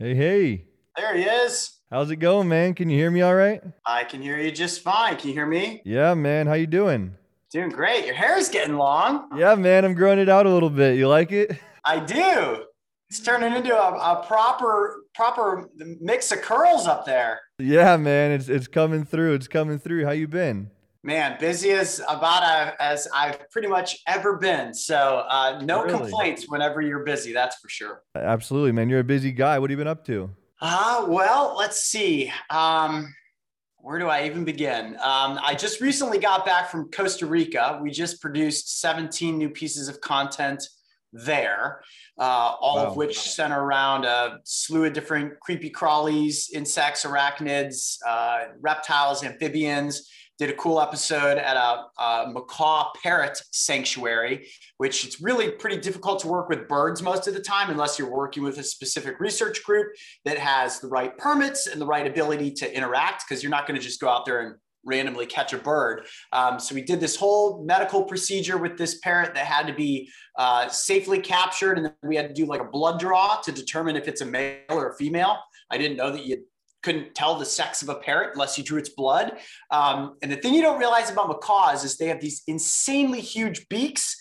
Hey, hey. There he is. How's it going, man? Can you hear me all right? I can hear you just fine. Can you hear me? Yeah, man. How you doing? Doing great. Your hair is getting long. Yeah, man. I'm growing it out a little bit. You like it? I do. It's turning into a, a proper proper mix of curls up there. Yeah, man. It's it's coming through. It's coming through. How you been? Man, busy as about as I've pretty much ever been. So uh, no Really? complaints whenever you're busy. That's for sure. Absolutely, man. You're a busy guy. What have you been up to? Uh, well, let's see. Um, where do I even begin? Um, I just recently got back from Costa Rica. We just produced 17 new pieces of content there, uh, all Wow. of which center around a slew of different creepy crawlies, insects, arachnids, uh, reptiles, amphibians. Did a cool episode at a, a macaw parrot sanctuary, which it's really pretty difficult to work with birds most of the time unless you're working with a specific research group that has the right permits and the right ability to interact because you're not going to just go out there and randomly catch a bird. Um, so we did this whole medical procedure with this parrot that had to be uh, safely captured, and then we had to do like a blood draw to determine if it's a male or a female. I didn't know that you couldn't tell the sex of a parrot unless you drew its blood. Um, and the thing you don't realize about macaws is they have these insanely huge beaks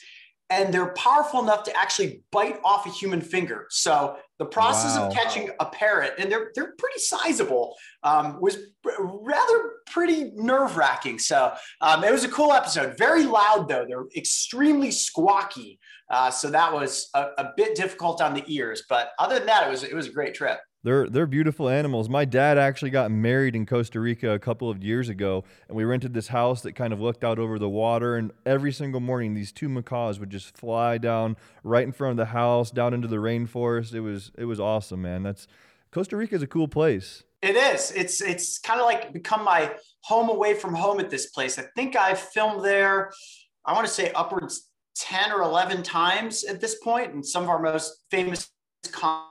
and they're powerful enough to actually bite off a human finger. So the process Wow. of catching a parrot, and they're they're pretty sizable, um, was rather pretty nerve wracking. So um, it was a cool episode. Very loud though; they're extremely squawky. Uh, so that was a, a bit difficult on the ears. But other than that, it was it was a great trip. They're they're beautiful animals. My dad actually got married in Costa Rica a couple of years ago, and we rented this house that kind of looked out over the water. And every single morning, these two macaws would just fly down right in front of the house, down into the rainforest. It was it was awesome, man. That's Costa Rica is a cool place. It is. It's it's kind of like become my home away from home at this place. I think I've filmed there. I want to say upwards ten or eleven times at this point, and some of our most famous con-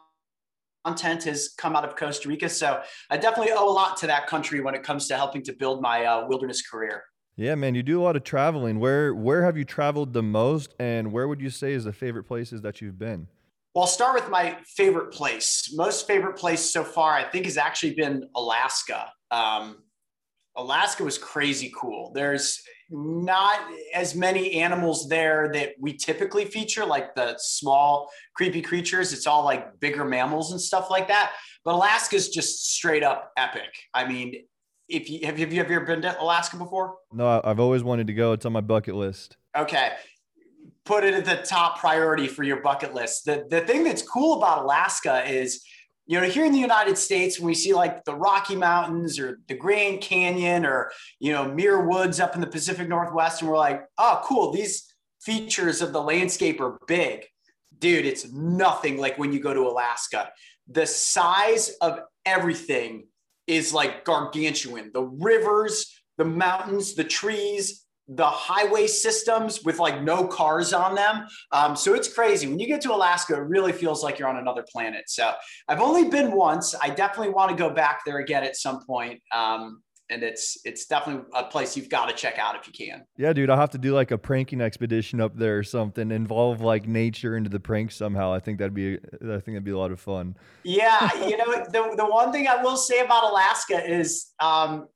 content has come out of Costa Rica. So I definitely owe a lot to that country when it comes to helping to build my uh, wilderness career. Yeah, man, you do a lot of traveling. Where where have you traveled the most, and where would you say is the favorite places that you've been? Well, I'll start with my favorite place. Most favorite place so far, I think, has actually been Alaska. Um, Alaska was crazy cool. There's not as many animals there that we typically feature, like the small, creepy creatures. It's all like bigger mammals and stuff like that. But Alaska's just straight up epic. I mean, if you have, you, have you ever been to Alaska before? No, I've always wanted to go. It's on my bucket list. Okay. Put it at the top priority for your bucket list. The, the thing that's cool about Alaska is, you know, here in the United States, when we see like the Rocky Mountains or the Grand Canyon or, you know, Muir Woods up in the Pacific Northwest, and we're like, oh, cool, these features of the landscape are big. Dude, it's nothing like when you go to Alaska. The size of everything is like gargantuan. The rivers, the mountains, the trees, the highway systems with like no cars on them. Um, so it's crazy. When you get to Alaska, it really feels like you're on another planet. So I've only been once. I definitely want to go back there again at some point. Um, and it's it's definitely a place you've got to check out if you can. Yeah, dude, I'll have to do like a pranking expedition up there or something. Involve like nature into the prank somehow. I think that'd be I think that'd be a lot of fun. Yeah, you know, the, the one thing I will say about Alaska is um,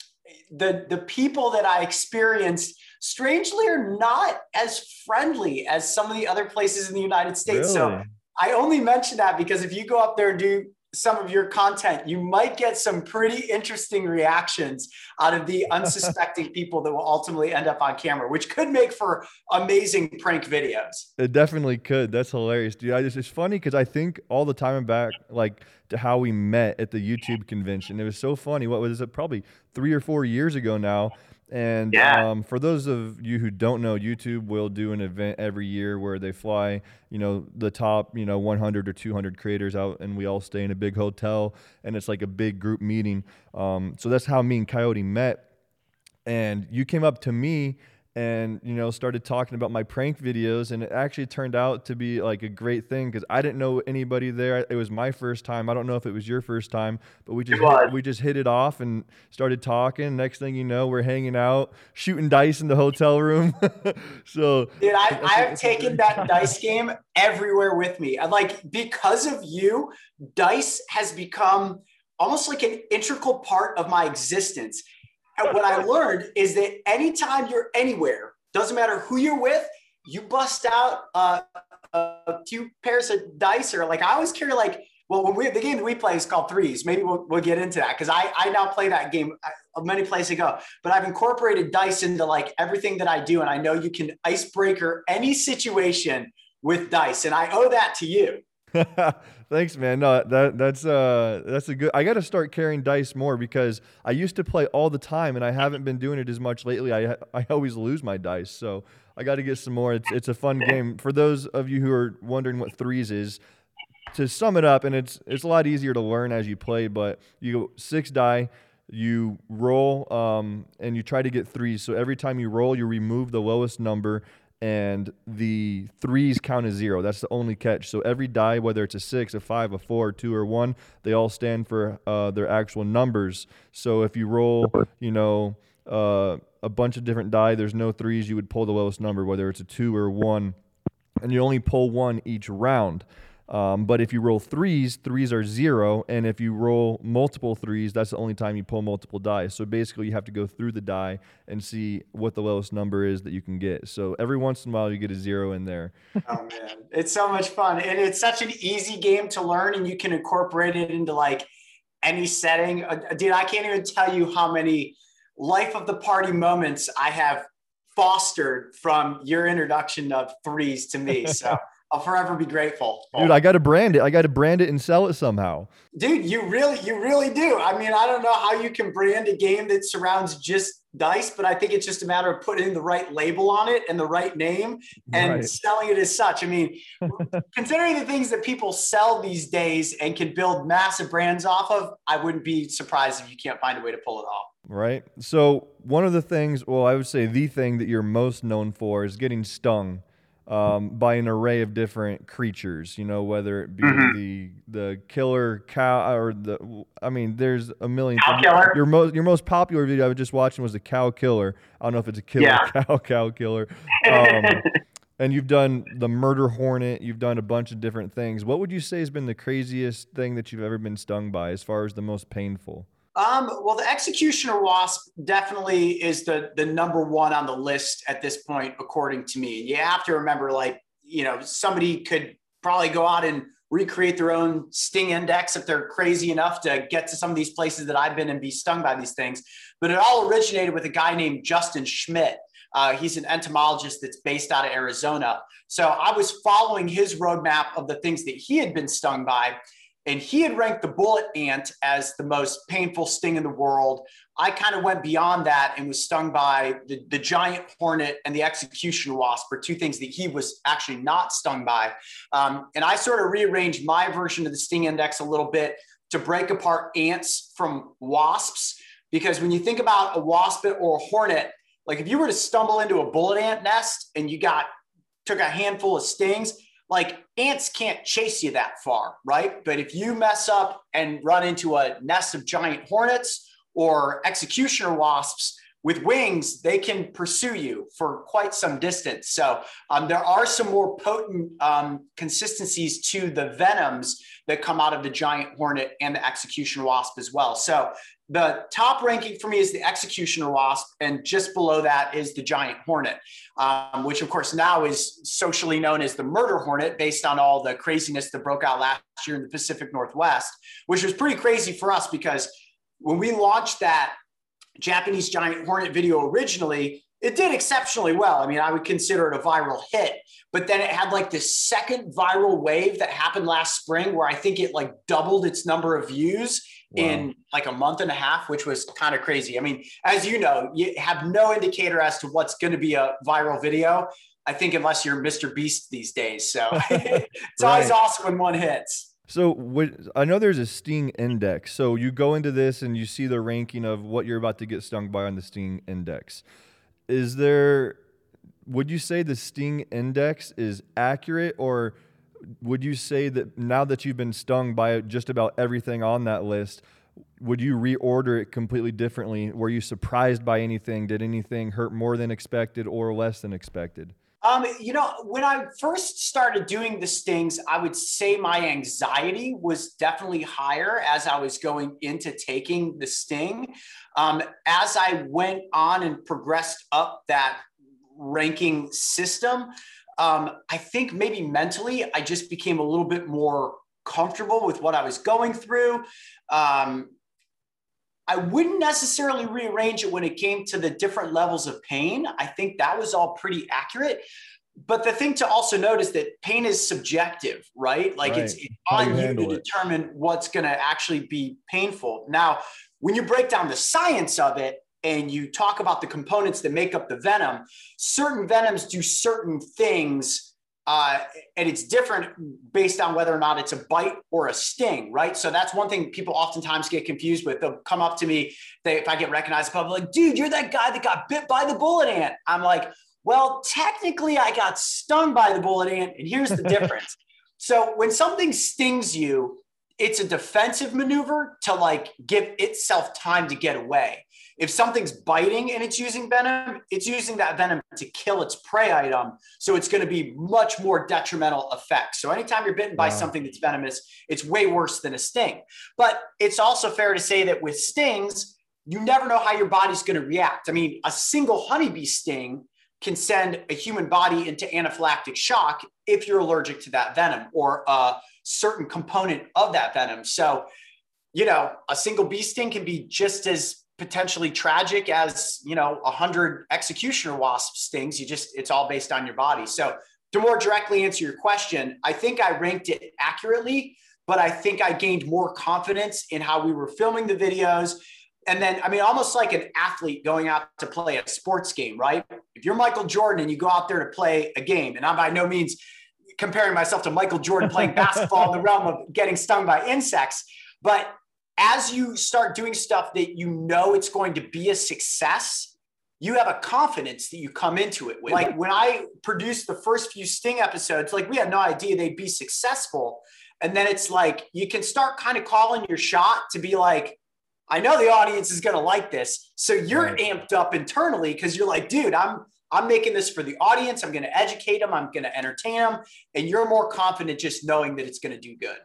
the the people that I experienced strangely are not as friendly as some of the other places in the United States. So I only mention that because if you go up there and do some of your content, you might get some pretty interesting reactions out of the unsuspecting people that will ultimately end up on camera, which could make for amazing prank videos. It definitely could. That's hilarious, dude. I just it's funny because I think all the time back, like to how we met at the YouTube convention. It was so funny. What was it? Probably three or four years ago now. And Yeah. um, for those of you who don't know, YouTube will do an event every year where they fly, you know, the top, you know, 100 or 200 creators out, and we all stay in a big hotel, and it's like a big group meeting. Um, so that's how me and Coyote met. And you came up to me and you know started talking about my prank videos and it actually turned out to be like a great thing because i didn't know anybody there. It was my first time. I don't know if it was your first time but we just hit, we just hit it off and started talking. Next thing you know we're hanging out shooting dice in the hotel room. So dude i, I have taken that dice game everywhere with me. And like because of you dice has become almost like an integral part of my existence and what I learned is that anytime you're anywhere, doesn't matter who you're with, you bust out uh, a few pairs of dice or like I always carry like well when we the game that we play is called threes. Maybe we'll, we'll get into that because I, I now play that game uh, many places ago. But I've incorporated dice into like everything that I do and I know you can icebreaker any situation with dice and I owe that to you Thanks, man. No, that that's uh that's a good. I got to start carrying dice more because I used to play all the time, and I haven't been doing it as much lately. I I always lose my dice, so I got to get some more. It's it's a fun game for those of you who are wondering what threes is. To sum it up, and it's it's a lot easier to learn as you play, but you go six die you roll um, and you try to get threes. So every time you roll, you remove the lowest number and the threes count as zero. That's the only catch. So every die, whether it's a six, a five, a four, a two, or one, they all stand for uh, their actual numbers. So if you roll, you know, uh, a bunch of different die, there's no threes, you would pull the lowest number, whether it's a two or one, and you only pull one each round. Um, but if you roll threes, threes are zero. And if you roll multiple threes, that's the only time you pull multiple die. So basically, you have to go through the die and see what the lowest number is that you can get. So every once in a while, you get a zero in there. oh, man. It's so much fun. And it's such an easy game to learn, and you can incorporate it into like any setting. Uh, dude, I can't even tell you how many life of the party moments I have fostered from your introduction of threes to me. So I'll forever be grateful. Dude, I got to brand it. I got to brand it and sell it somehow. Dude, you really, you really do. I mean, I don't know how you can brand a game that surrounds just dice, but I think it's just a matter of putting the right label on it and the right name and right. selling it as such. I mean, considering the things that people sell these days and can build massive brands off of, I wouldn't be surprised if you can't find a way to pull it off. Right. So, one of the things, well, I would say the thing that you're most known for is getting stung um, by an array of different creatures. You know, whether it be mm-hmm. the the killer cow or the I mean, there's a million. Cow killer. Your most your most popular video I was just watching was the cow killer. I don't know if it's a killer yeah. cow cow killer. Um, and you've done the murder hornet. You've done a bunch of different things. What would you say has been the craziest thing that you've ever been stung by, as far as the most painful? Um, well, the executioner wasp definitely is the the number one on the list at this point, according to me. You have to remember, like, you know, somebody could probably go out and recreate their own sting index if they're crazy enough to get to some of these places that I've been and be stung by these things. But it all originated with a guy named Justin Schmidt. Uh, he's an entomologist that's based out of Arizona. So I was following his roadmap of the things that he had been stung by and he had ranked the bullet ant as the most painful sting in the world. I kind of went beyond that and was stung by the, the giant hornet and the execution wasp for two things that he was actually not stung by. Um, and I sort of rearranged my version of the sting index a little bit to break apart ants from wasps. Because when you think about a wasp or a hornet, like if you were to stumble into a bullet ant nest and you got took a handful of stings, like ants can't chase you that far, right? But if you mess up and run into a nest of giant hornets or executioner wasps with wings, they can pursue you for quite some distance. So um, there are some more potent um, consistencies to the venoms that come out of the giant hornet and the executioner wasp as well. So the top ranking for me is the executioner wasp, and just below that is the giant hornet, um, which of course now is socially known as the murder hornet, based on all the craziness that broke out last year in the Pacific Northwest, which was pretty crazy for us because when we launched that Japanese giant hornet video originally, it did exceptionally well. I mean, I would consider it a viral hit, but then it had like this second viral wave that happened last spring where I think it like doubled its number of views wow. in like a month and a half, which was kind of crazy. I mean, as you know, you have no indicator as to what's going to be a viral video. I think unless you're Mr. Beast these days. So it's right. always awesome when one hits. So I know there's a Sting index. So you go into this and you see the ranking of what you're about to get stung by on the Sting index. Is there would you say the sting index is accurate or would you say that now that you've been stung by just about everything on that list would you reorder it completely differently? Were you surprised by anything? Did anything hurt more than expected or less than expected? Um, you know, when I first started doing the stings, I would say my anxiety was definitely higher as I was going into taking the sting. Um, as I went on and progressed up that ranking system, um, I think maybe mentally I just became a little bit more comfortable with what I was going through. Um, I wouldn't necessarily rearrange it when it came to the different levels of pain. I think that was all pretty accurate. But the thing to also note is that pain is subjective, right? Like right. it's, it's on you, you to it. determine what's going to actually be painful. Now, when you break down the science of it and you talk about the components that make up the venom, certain venoms do certain things uh, and it's different based on whether or not it's a bite or a sting, right? So that's one thing people oftentimes get confused with. They'll come up to me, they, if I get recognized in public, like, dude, you're that guy that got bit by the bullet ant. I'm like, well, technically, I got stung by the bullet ant, and here's the difference. so when something stings you, it's a defensive maneuver to like give itself time to get away. If something's biting and it's using venom, it's using that venom to kill its prey item. So it's going to be much more detrimental effects. So anytime you're bitten by wow. something that's venomous, it's way worse than a sting. But it's also fair to say that with stings, you never know how your body's going to react. I mean, a single honeybee sting can send a human body into anaphylactic shock if you're allergic to that venom or a certain component of that venom. So, you know, a single bee sting can be just as potentially tragic as you know a hundred executioner wasp stings you just it's all based on your body. So to more directly answer your question i think i ranked it accurately but i think i gained more confidence in how we were filming the videos. And then i mean almost like an athlete going out to play a sports game right? If you're michael jordan and you go out there to play a game and i'm by no means comparing myself to michael jordan playing basketball in the realm of getting stung by insects but as you start doing stuff that you know it's going to be a success, you have a confidence that you come into it with. Like when I produced the first few Sting episodes, like we had no idea they'd be successful. And then it's like you can start kind of calling your shot to be like, I know the audience is going to like this. So you're right. amped up internally because you're like, dude, I'm I'm making this for the audience. I'm going to educate them. I'm going to entertain them. And you're more confident just knowing that it's going to do good.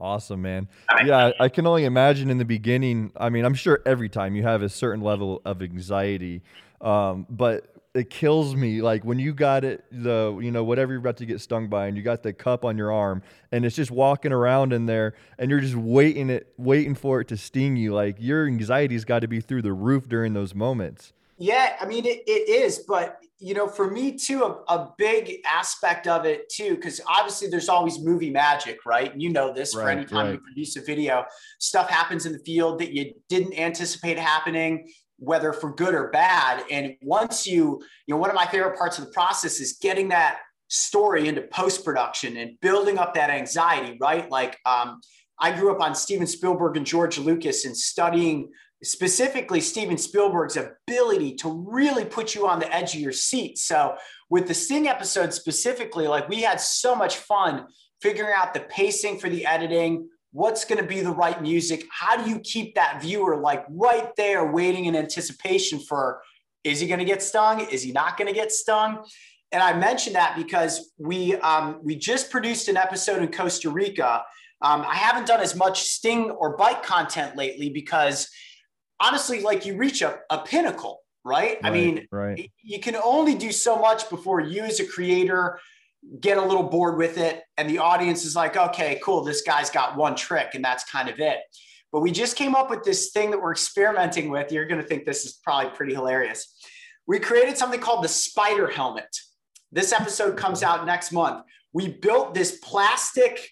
Awesome, man. Yeah, I can only imagine in the beginning. I mean, I'm sure every time you have a certain level of anxiety, um, but it kills me. Like when you got it, the you know whatever you're about to get stung by, and you got the cup on your arm, and it's just walking around in there, and you're just waiting it, waiting for it to sting you. Like your anxiety's got to be through the roof during those moments. Yeah, I mean it, it is, but you know, for me too, a, a big aspect of it too, because obviously there's always movie magic, right? And you know this right, for any time right. you produce a video, stuff happens in the field that you didn't anticipate happening, whether for good or bad. And once you, you know, one of my favorite parts of the process is getting that story into post production and building up that anxiety, right? Like, um, I grew up on Steven Spielberg and George Lucas and studying specifically Steven Spielberg's ability to really put you on the edge of your seat. So with the Sting episode specifically, like we had so much fun figuring out the pacing for the editing, what's going to be the right music, how do you keep that viewer like right there waiting in anticipation for is he going to get stung? Is he not going to get stung? And I mentioned that because we um, we just produced an episode in Costa Rica. Um, I haven't done as much sting or bite content lately because honestly like you reach a, a pinnacle right? right i mean right. you can only do so much before you as a creator get a little bored with it and the audience is like okay cool this guy's got one trick and that's kind of it. But we just came up with this thing that we're experimenting with. You're going to think this is probably pretty hilarious. We created something called the spider helmet. This episode comes out next month. We built this plastic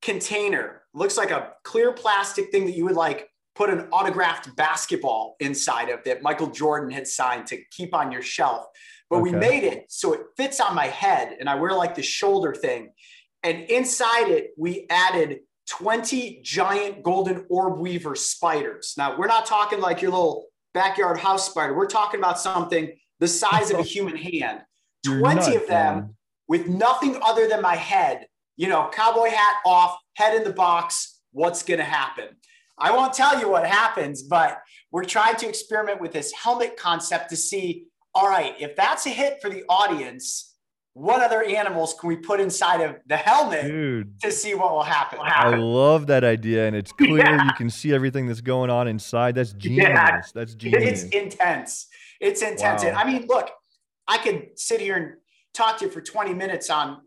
container. Looks like a clear plastic thing that you would like put an autographed basketball inside of that Michael Jordan had signed to keep on your shelf. But okay. we made it so it fits on my head and I wear like the shoulder thing. And inside it, we added 20 giant golden orb weaver spiders. Now, we're not talking like your little backyard house spider. We're talking about something the size of a human hand. 20 not of them done. with nothing other than my head, you know, cowboy hat off, head in the box. What's going to happen? I won't tell you what happens, but we're trying to experiment with this helmet concept to see all right, if that's a hit for the audience, what other animals can we put inside of the helmet Dude. to see what will happen? I love that idea, and it's clear Yeah. you can see everything that's going on inside. That's genius. Yeah. That's genius. It's intense. It's intense. Wow. I mean, look, I could sit here and talk to you for 20 minutes on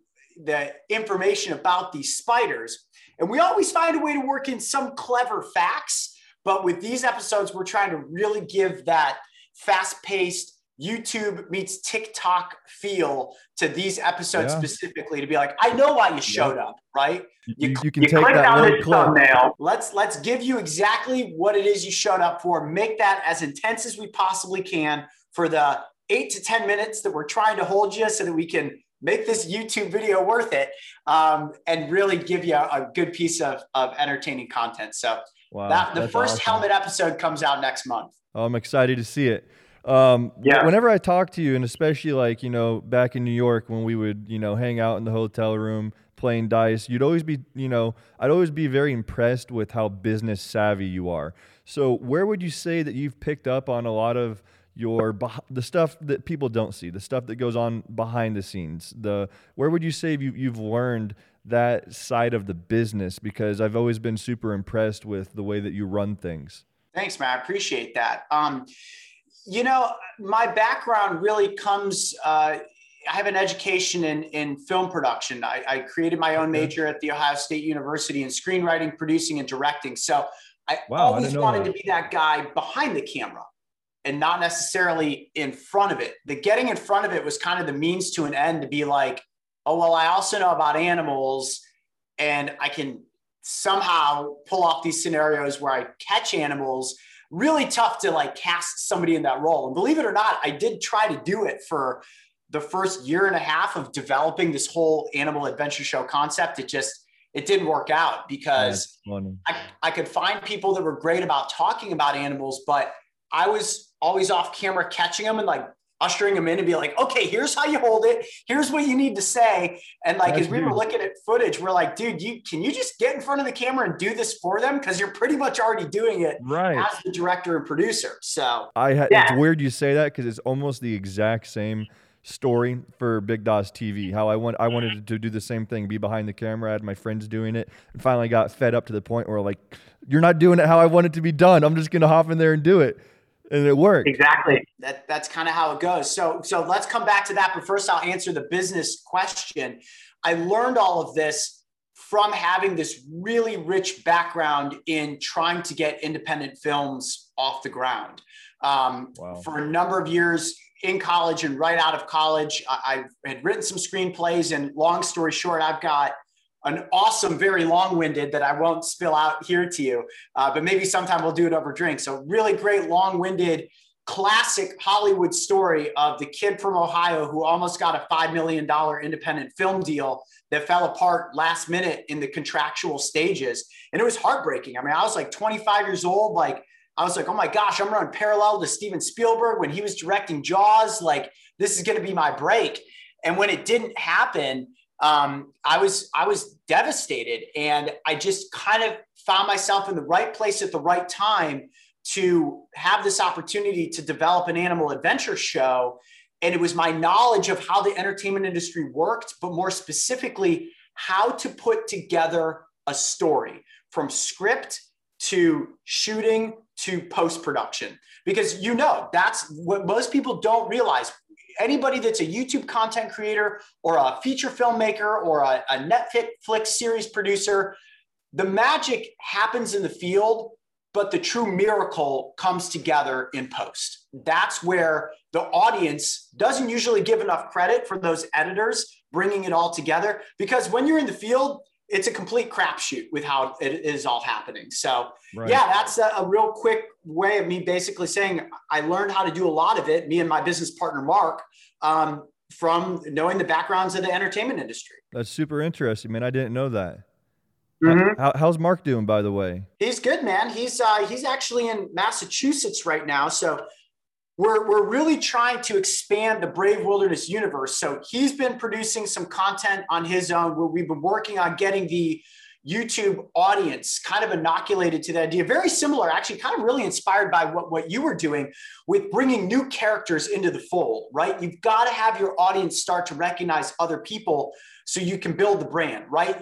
the information about these spiders. And we always find a way to work in some clever facts. But with these episodes, we're trying to really give that fast paced YouTube meets TikTok feel to these episodes Yeah. specifically to be like, I know why you showed up, right? You, you- you can You take click that on little this clip. thumbnail. let's let's give you exactly what it is you showed up for make that as intense as we possibly can for the eight to ten minutes that we're trying to hold you so that we can make this youtube video worth it um, and really give you a, a good piece of, of entertaining content so Wow, that the first awesome. helmet episode comes out next month Oh, I'm excited to see it. Um, Yeah. Whenever I talk to you, and especially like you know back in New York when we would you know hang out in the hotel room playing dice, you'd always be you know I'd always be very impressed with how business savvy you are. So where would you say that you've picked up on a lot of your the stuff that people don't see, the stuff that goes on behind the scenes? The where would you say you, you've learned that side of the business? Because I've always been super impressed with the way that you run things. Thanks, man. I appreciate that. Um, you know, my background really comes. Uh, I have an education in in film production. I, I created my own Okay. major at the Ohio State University in screenwriting, producing, and directing. So I Wow, always didn't wanted that. to be that guy behind the camera and not necessarily in front of it. The getting in front of it was kind of the means to an end to be like, oh well, I also know about animals, and I can somehow pull off these scenarios where I catch animals. Really tough to like cast somebody in that role. And believe it or not, I did try to do it for the first year and a half of developing this whole animal adventure show concept. It just it didn't work out because I, I could find people that were great about talking about animals, but I was always off camera catching them and like ushering them in and be like, okay, here's how you hold it. Here's what you need to say. And like, That's as we were looking at footage, we're like, dude, you can you just get in front of the camera and do this for them? Cause you're pretty much already doing it Right. as the director and producer. So I ha- Yeah. it's weird you say that because it's almost the exact same story for Big Daws TV. How I want I wanted mm-hmm. to do the same thing, be behind the camera. I had my friends doing it, and finally got fed up to the point where like, you're not doing it how I want it to be done. I'm just gonna hop in there and do it, and it worked. Exactly. that that's kind of how it goes. So so let's come back to that. But first, I'll answer the business question. I learned all of this from having this really rich background in trying to get independent films off the ground. Um, Wow. For a number of years in college and right out of college, I, I had written some screenplays. And long story short, I've got an awesome, very long-winded that I won't spill out here to you, uh, but maybe sometime we'll do it over drinks. So really great, long-winded classic Hollywood story of the kid from Ohio who almost got a $5 million independent film deal that fell apart last minute in the contractual stages. And it was heartbreaking. I mean, I was like 25 years old. Like, I was like, oh my gosh, I'm running parallel to Steven Spielberg when he was directing Jaws. Like, this is going to be my break. And when it didn't happen, um, I was I was devastated, and I just kind of found myself in the right place at the right time to have this opportunity to develop an animal adventure show. And it was my knowledge of how the entertainment industry worked, but more specifically, how to put together a story from script to shooting to post production. Because you know, that's what most people don't realize. Anybody that's a YouTube content creator or a feature filmmaker or a, a Netflix series producer, the magic happens in the field but the true miracle comes together in post. That's where the audience doesn't usually give enough credit for those editors bringing it all together because when you're in the field, it's a complete crapshoot with how it is all happening. So, Right. yeah, that's a, a real quick way of me basically saying I learned how to do a lot of it, me and my business partner, Mark, um, from knowing the backgrounds of the entertainment industry. That's super interesting, man. I didn't know that. Mhm. How, how's Mark doing, by the way? He's good, man. He's uh, he's actually in Massachusetts right now. So we're, we're really trying to expand the Brave Wilderness universe. So he's been producing some content on his own where we've been working on getting the YouTube audience kind of inoculated to the idea. Very similar, actually, kind of really inspired by what, what you were doing with bringing new characters into the fold, right? You've got to have your audience start to recognize other people so you can build the brand, right?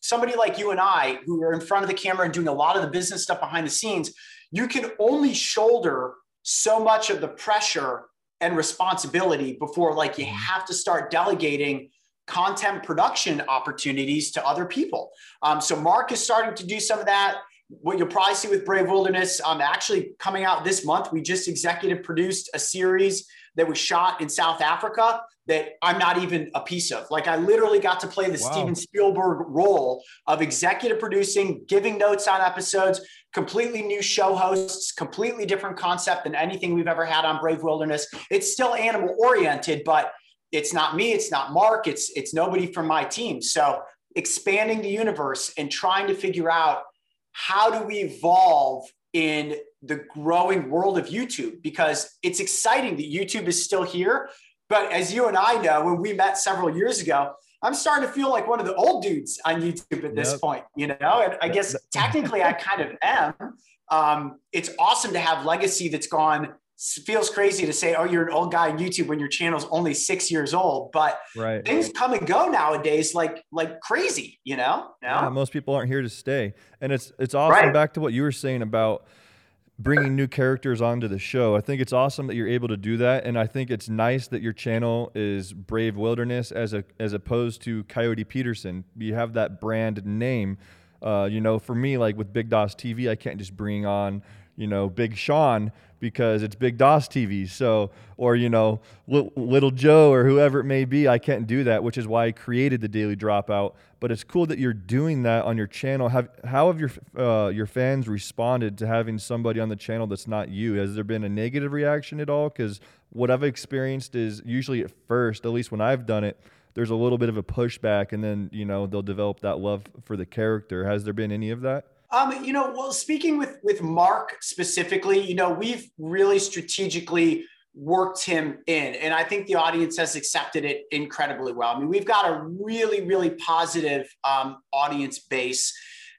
Somebody like you and I, who are in front of the camera and doing a lot of the business stuff behind the scenes, you can only shoulder so much of the pressure and responsibility before like you have to start delegating content production opportunities to other people. Um, so Mark is starting to do some of that. What you'll probably see with Brave Wilderness, um, actually coming out this month, we just executive produced a series that was shot in South Africa that I'm not even a piece of. Like I literally got to play the wow. Steven Spielberg role of executive producing, giving notes on episodes, completely new show hosts, completely different concept than anything we've ever had on Brave Wilderness. It's still animal oriented, but it's not me, it's not Mark, it's it's nobody from my team. So expanding the universe and trying to figure out how do we evolve in the growing world of YouTube because it's exciting that YouTube is still here. But as you and I know, when we met several years ago, I'm starting to feel like one of the old dudes on YouTube at this yep. point, you know? And I guess technically I kind of am. Um, it's awesome to have legacy that's gone feels crazy to say, oh, you're an old guy on YouTube when your channel's only six years old. But right. things come and go nowadays like like crazy, you know? Yeah, most people aren't here to stay. And it's it's awesome right. back to what you were saying about bringing new characters onto the show. I think it's awesome that you're able to do that, and I think it's nice that your channel is Brave Wilderness as a as opposed to Coyote Peterson. You have that brand name. Uh, you know, for me, like with Big Daws TV, I can't just bring on you know Big Sean because it's Big Daws TV. So, or, you know, Little Joe or whoever it may be, I can't do that, which is why I created the Daily Dropout. But it's cool that you're doing that on your channel. Have, how have your, uh, your fans responded to having somebody on the channel that's not you? Has there been a negative reaction at all? Because what I've experienced is usually at first, at least when I've done it, there's a little bit of a pushback and then, you know, they'll develop that love for the character. Has there been any of that? Um, you know, well, speaking with with Mark specifically, you know, we've really strategically worked him in, and I think the audience has accepted it incredibly well. I mean, we've got a really, really positive um, audience base.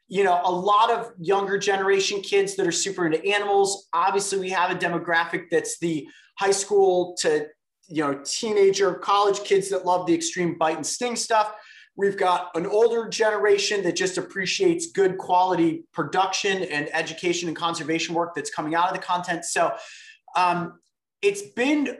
You know, a lot of younger generation kids that are super into animals. Obviously, we have a demographic that's the high school to you know teenager, college kids that love the extreme bite and sting stuff We've got an older generation that just appreciates good quality production and education and conservation work that's coming out of the content. So um, it's been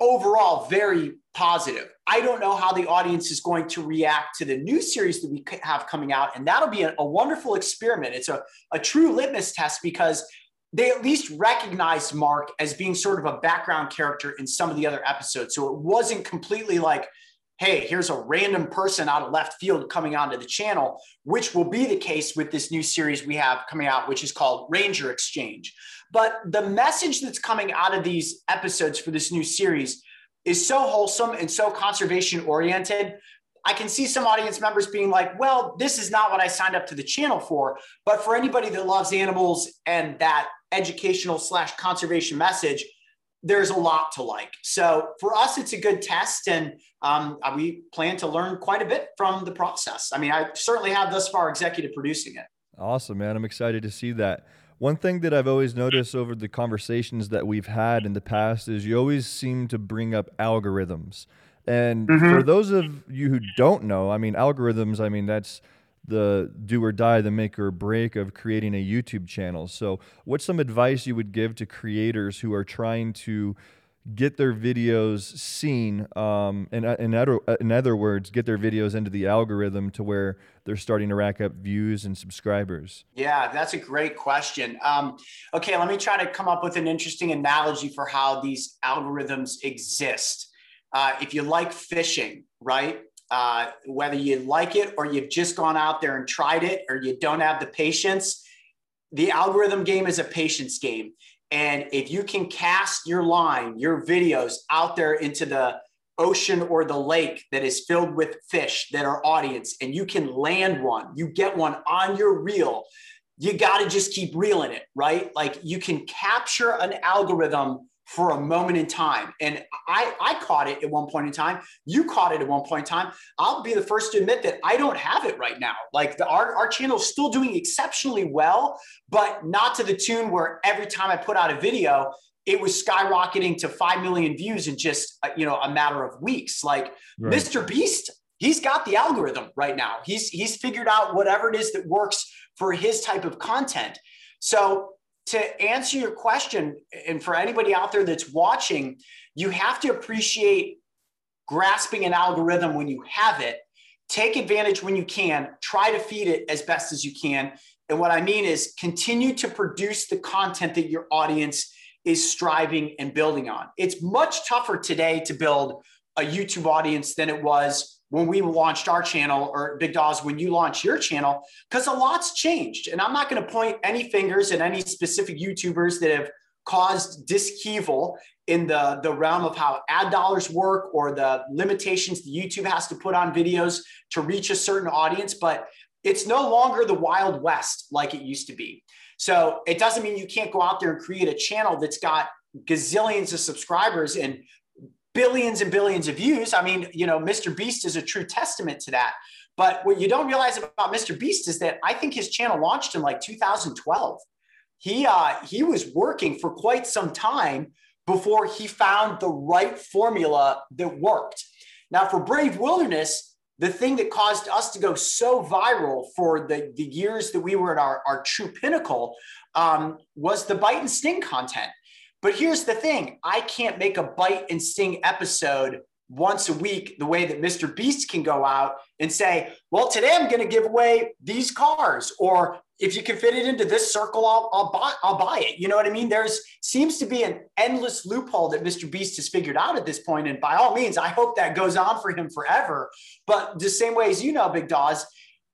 overall very positive. I don't know how the audience is going to react to the new series that we have coming out, and that'll be a, a wonderful experiment. It's a, a true litmus test because they at least recognized Mark as being sort of a background character in some of the other episodes. So it wasn't completely like hey, here's a random person out of left field coming onto the channel, which will be the case with this new series we have coming out, which is called Ranger Exchange. But the message that's coming out of these episodes for this new series is so wholesome and so conservation oriented. I can see some audience members being like, well, this is not what I signed up to the channel for. But for anybody that loves animals and that educational slash conservation message, there's a lot to like. So for us, it's a good test, and um, we plan to learn quite a bit from the process. I mean, I certainly have thus far executive producing it. Awesome, man. I'm excited to see that. One thing that I've always noticed over the conversations that we've had in the past is you always seem to bring up algorithms. And mm-hmm. for those of you who don't know, I mean, algorithms, I mean, that's the do or die, the make or break of creating a YouTube channel. So, what's some advice you would give to creators who are trying to get their videos seen, um, and uh, in other, uh, in other words, get their videos into the algorithm to where they're starting to rack up views and subscribers? Yeah, that's a great question. Um, okay, let me try to come up with an interesting analogy for how these algorithms exist. Uh, if you like fishing, right? Uh, whether you like it or you've just gone out there and tried it or you don't have the patience, the algorithm game is a patience game. And if you can cast your line, your videos out there into the ocean or the lake that is filled with fish that are audience, and you can land one, you get one on your reel, you got to just keep reeling it, right? Like you can capture an algorithm for a moment in time. And I, I caught it at one point in time. You caught it at one point in time. I'll be the first to admit that I don't have it right now. Like the, our, our channel is still doing exceptionally well, but not to the tune where every time I put out a video, it was skyrocketing to 5 million views in just, uh, you know, a matter of weeks. Like right. Mr. Beast, he's got the algorithm right now. He's, he's figured out whatever it is that works for his type of content. So to answer your question, and for anybody out there that's watching, you have to appreciate grasping an algorithm when you have it. Take advantage when you can, try to feed it as best as you can. And what I mean is continue to produce the content that your audience is striving and building on. It's much tougher today to build a YouTube audience than it was when we launched our channel or Big Daws when you launched your channel because a lot's changed. And I'm not going to point any fingers at any specific YouTubers that have caused dishevel in the, the realm of how ad dollars work or the limitations that YouTube has to put on videos to reach a certain audience. But it's no longer the Wild West like it used to be. So it doesn't mean you can't go out there and create a channel that's got gazillions of subscribers and billions and billions of views. I mean, you know, Mr. Beast is a true testament to that. But what you don't realize about Mr. Beast is that I think his channel launched in like 2012. He uh, he was working for quite some time before he found the right formula that worked. Now, for Brave Wilderness, the thing that caused us to go so viral for the, the years that we were at our, our true pinnacle um, was the bite and sting content. But here's the thing I can't make a bite and sting episode once a week the way that Mr. Beast can go out and say, well, today I'm going to give away these cars, or if you can fit it into this circle, I'll, I'll buy I'll buy it. You know what I mean? There's seems to be an endless loophole that Mr. Beast has figured out at this point, and by all means, I hope that goes on for him forever. But the same way as you know, Big Daws,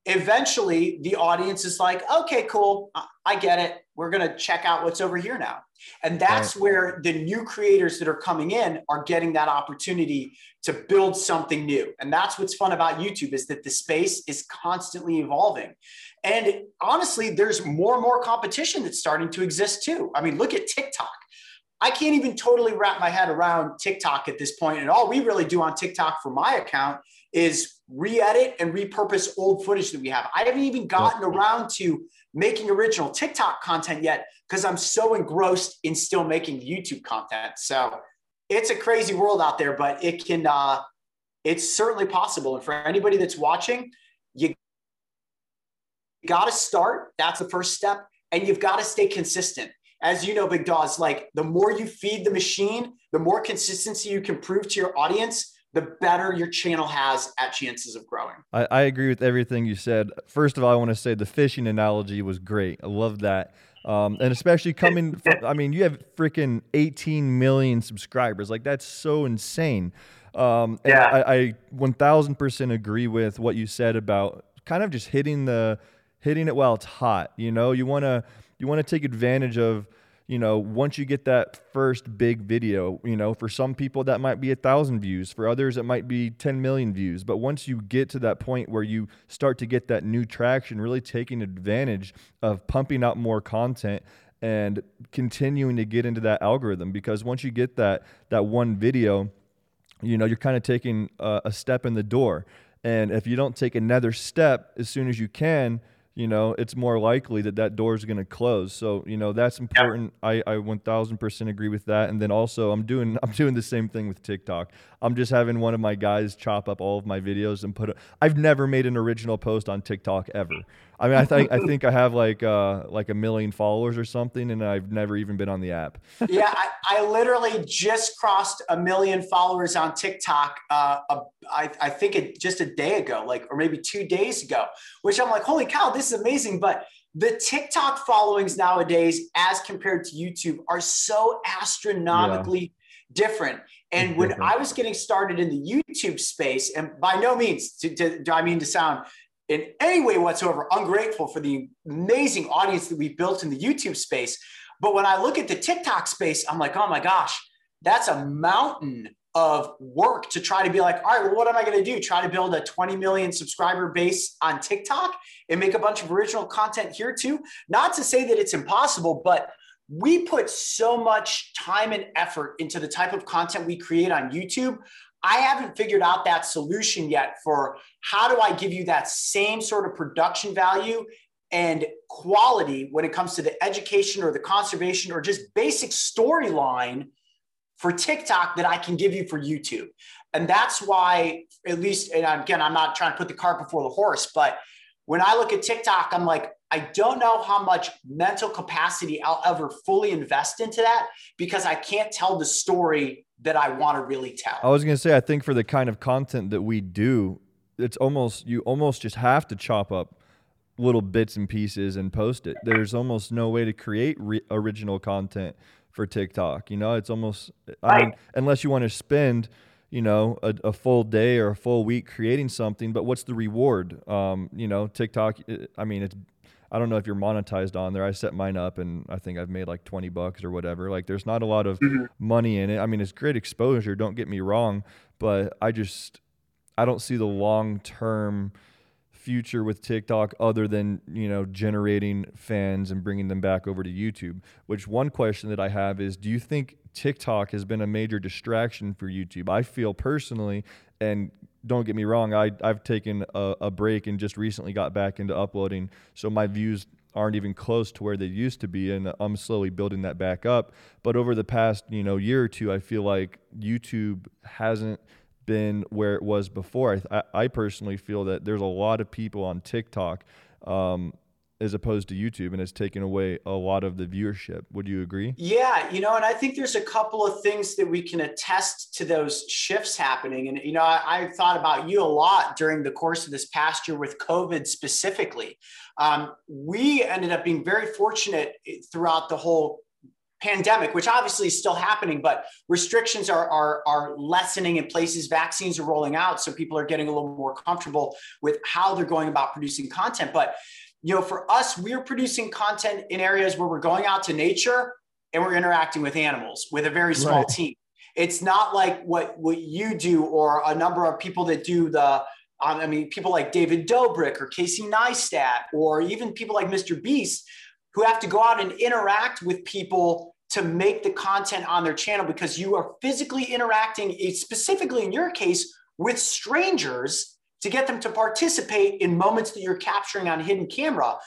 eventually the audience is like, okay, cool, I get it. We're going to check out what's over here now. And that's right. where the new creators that are coming in are getting that opportunity to build something new. And that's what's fun about YouTube is that the space is constantly evolving. And honestly, there's more and more competition that's starting to exist too. I mean, look at TikTok. I can't even totally wrap my head around TikTok at this point. And all we really do on TikTok for my account is re-edit and repurpose old footage that we have. I haven't even gotten around to making original TikTok content yet because I'm so engrossed in still making YouTube content. So it's a crazy world out there, but it can uh it's certainly possible. And for anybody that's watching, you got to start. That's the first step. And you've got to stay consistent. As you know, Big Daws, like the more you feed the machine, the more consistency you can prove to your audience, the better your channel has at chances of growing. I, I agree with everything you said. First of all, I want to say the fishing analogy was great. I love that. Um, and especially coming from, I mean, you have freaking 18 million subscribers. Like, that's so insane. Um, yeah. I, I 1000% agree with what you said about kind of just hitting the, hitting it while it's hot. You know, you want to, you want to take advantage of, you know, once you get that first big video, you know, for some people that might be a thousand views, for others it might be 10 million views. But once you get to that point where you start to get that new traction, really taking advantage of pumping out more content and continuing to get into that algorithm, because once you get that that one video, you know, you're kind of taking a, a step in the door. And if you don't take another step as soon as you can, you know, it's more likely that that door is going to close. So, you know, that's important. I, I 1000% agree with that. And then also I'm doing, I'm doing the same thing with TikTok. I'm just having one of my guys chop up all of my videos and put I've never made an original post on TikTok ever. I mean, I think I think I have like uh, like a million followers or something, and I've never even been on the app. yeah, I, I, literally just crossed a million followers on TikTok. Uh, a, I, I think it just a day ago, like or maybe two days ago. Which I'm like, holy cow, this is amazing! But the TikTok followings nowadays, as compared to YouTube, are so astronomically yeah. different. And when I was getting started in the YouTube space, and by no means do, do I mean to sound in any way whatsoever ungrateful for the amazing audience that we built in the YouTube space. But when I look at the TikTok space, I'm like, oh my gosh, that's a mountain of work to try to be like, all right, well, what am I going to do? Try to build a 20 million subscriber base on TikTok and make a bunch of original content here too? Not to say that it's impossible, but we put so much time and effort into the type of content we create on YouTube. I haven't figured out that solution yet for how do I give you that same sort of production value and quality when it comes to the education or the conservation or just basic storyline for TikTok that I can give you for YouTube. And that's why, at least, and again, I'm not trying to put the cart before the horse, but when I look at TikTok, I'm like, I don't know how much mental capacity I'll ever fully invest into that because I can't tell the story that I want to really tell. I was going to say, I think for the kind of content that we do, it's almost, you almost just have to chop up little bits and pieces and post it. There's almost no way to create re- original content for TikTok. You know, it's almost, I mean, unless you want to spend, you know, a, a, full day or a full week creating something, but what's the reward? Um, you know, TikTok, I mean, it's, I don't know if you're monetized on there. I set mine up and I think I've made like 20 bucks or whatever. Like there's not a lot of mm-hmm. money in it. I mean, it's great exposure, don't get me wrong, but I just I don't see the long-term future with TikTok other than, you know, generating fans and bringing them back over to YouTube. Which one question that I have is do you think TikTok has been a major distraction for YouTube? I feel personally and don't get me wrong, I, I've taken a, a, break and just recently got back into uploading. So my views aren't even close to where they used to be. And I'm slowly building that back up. But over the past, you know, year or two, I feel like YouTube hasn't been where it was before. I, I personally feel that there's a lot of people on TikTok um, as opposed to YouTube, and it's taken away a lot of the viewership. Would you agree? Yeah, you know, and I think there's a couple of things that we can attest to those shifts happening. And you know, I, I thought about you a lot during the course of this past year with COVID specifically. Um, we ended up being very fortunate throughout the whole pandemic, which obviously is still happening, but restrictions are, are, are lessening in places. Vaccines are rolling out, so people are getting a little more comfortable with how they're going about producing content. But you know, for us, we're producing content in areas where we're going out to nature and we're interacting with animals with a very small right. team. It's not like what what you do or a number of people that do the um, I mean, people like David Dobrik or Casey Neistat, or even people like Mr. Beast, who have to go out and interact with people to make the content on their channel because you are physically interacting, specifically in your case, with strangers to get them to participate in moments that you're capturing on hidden camera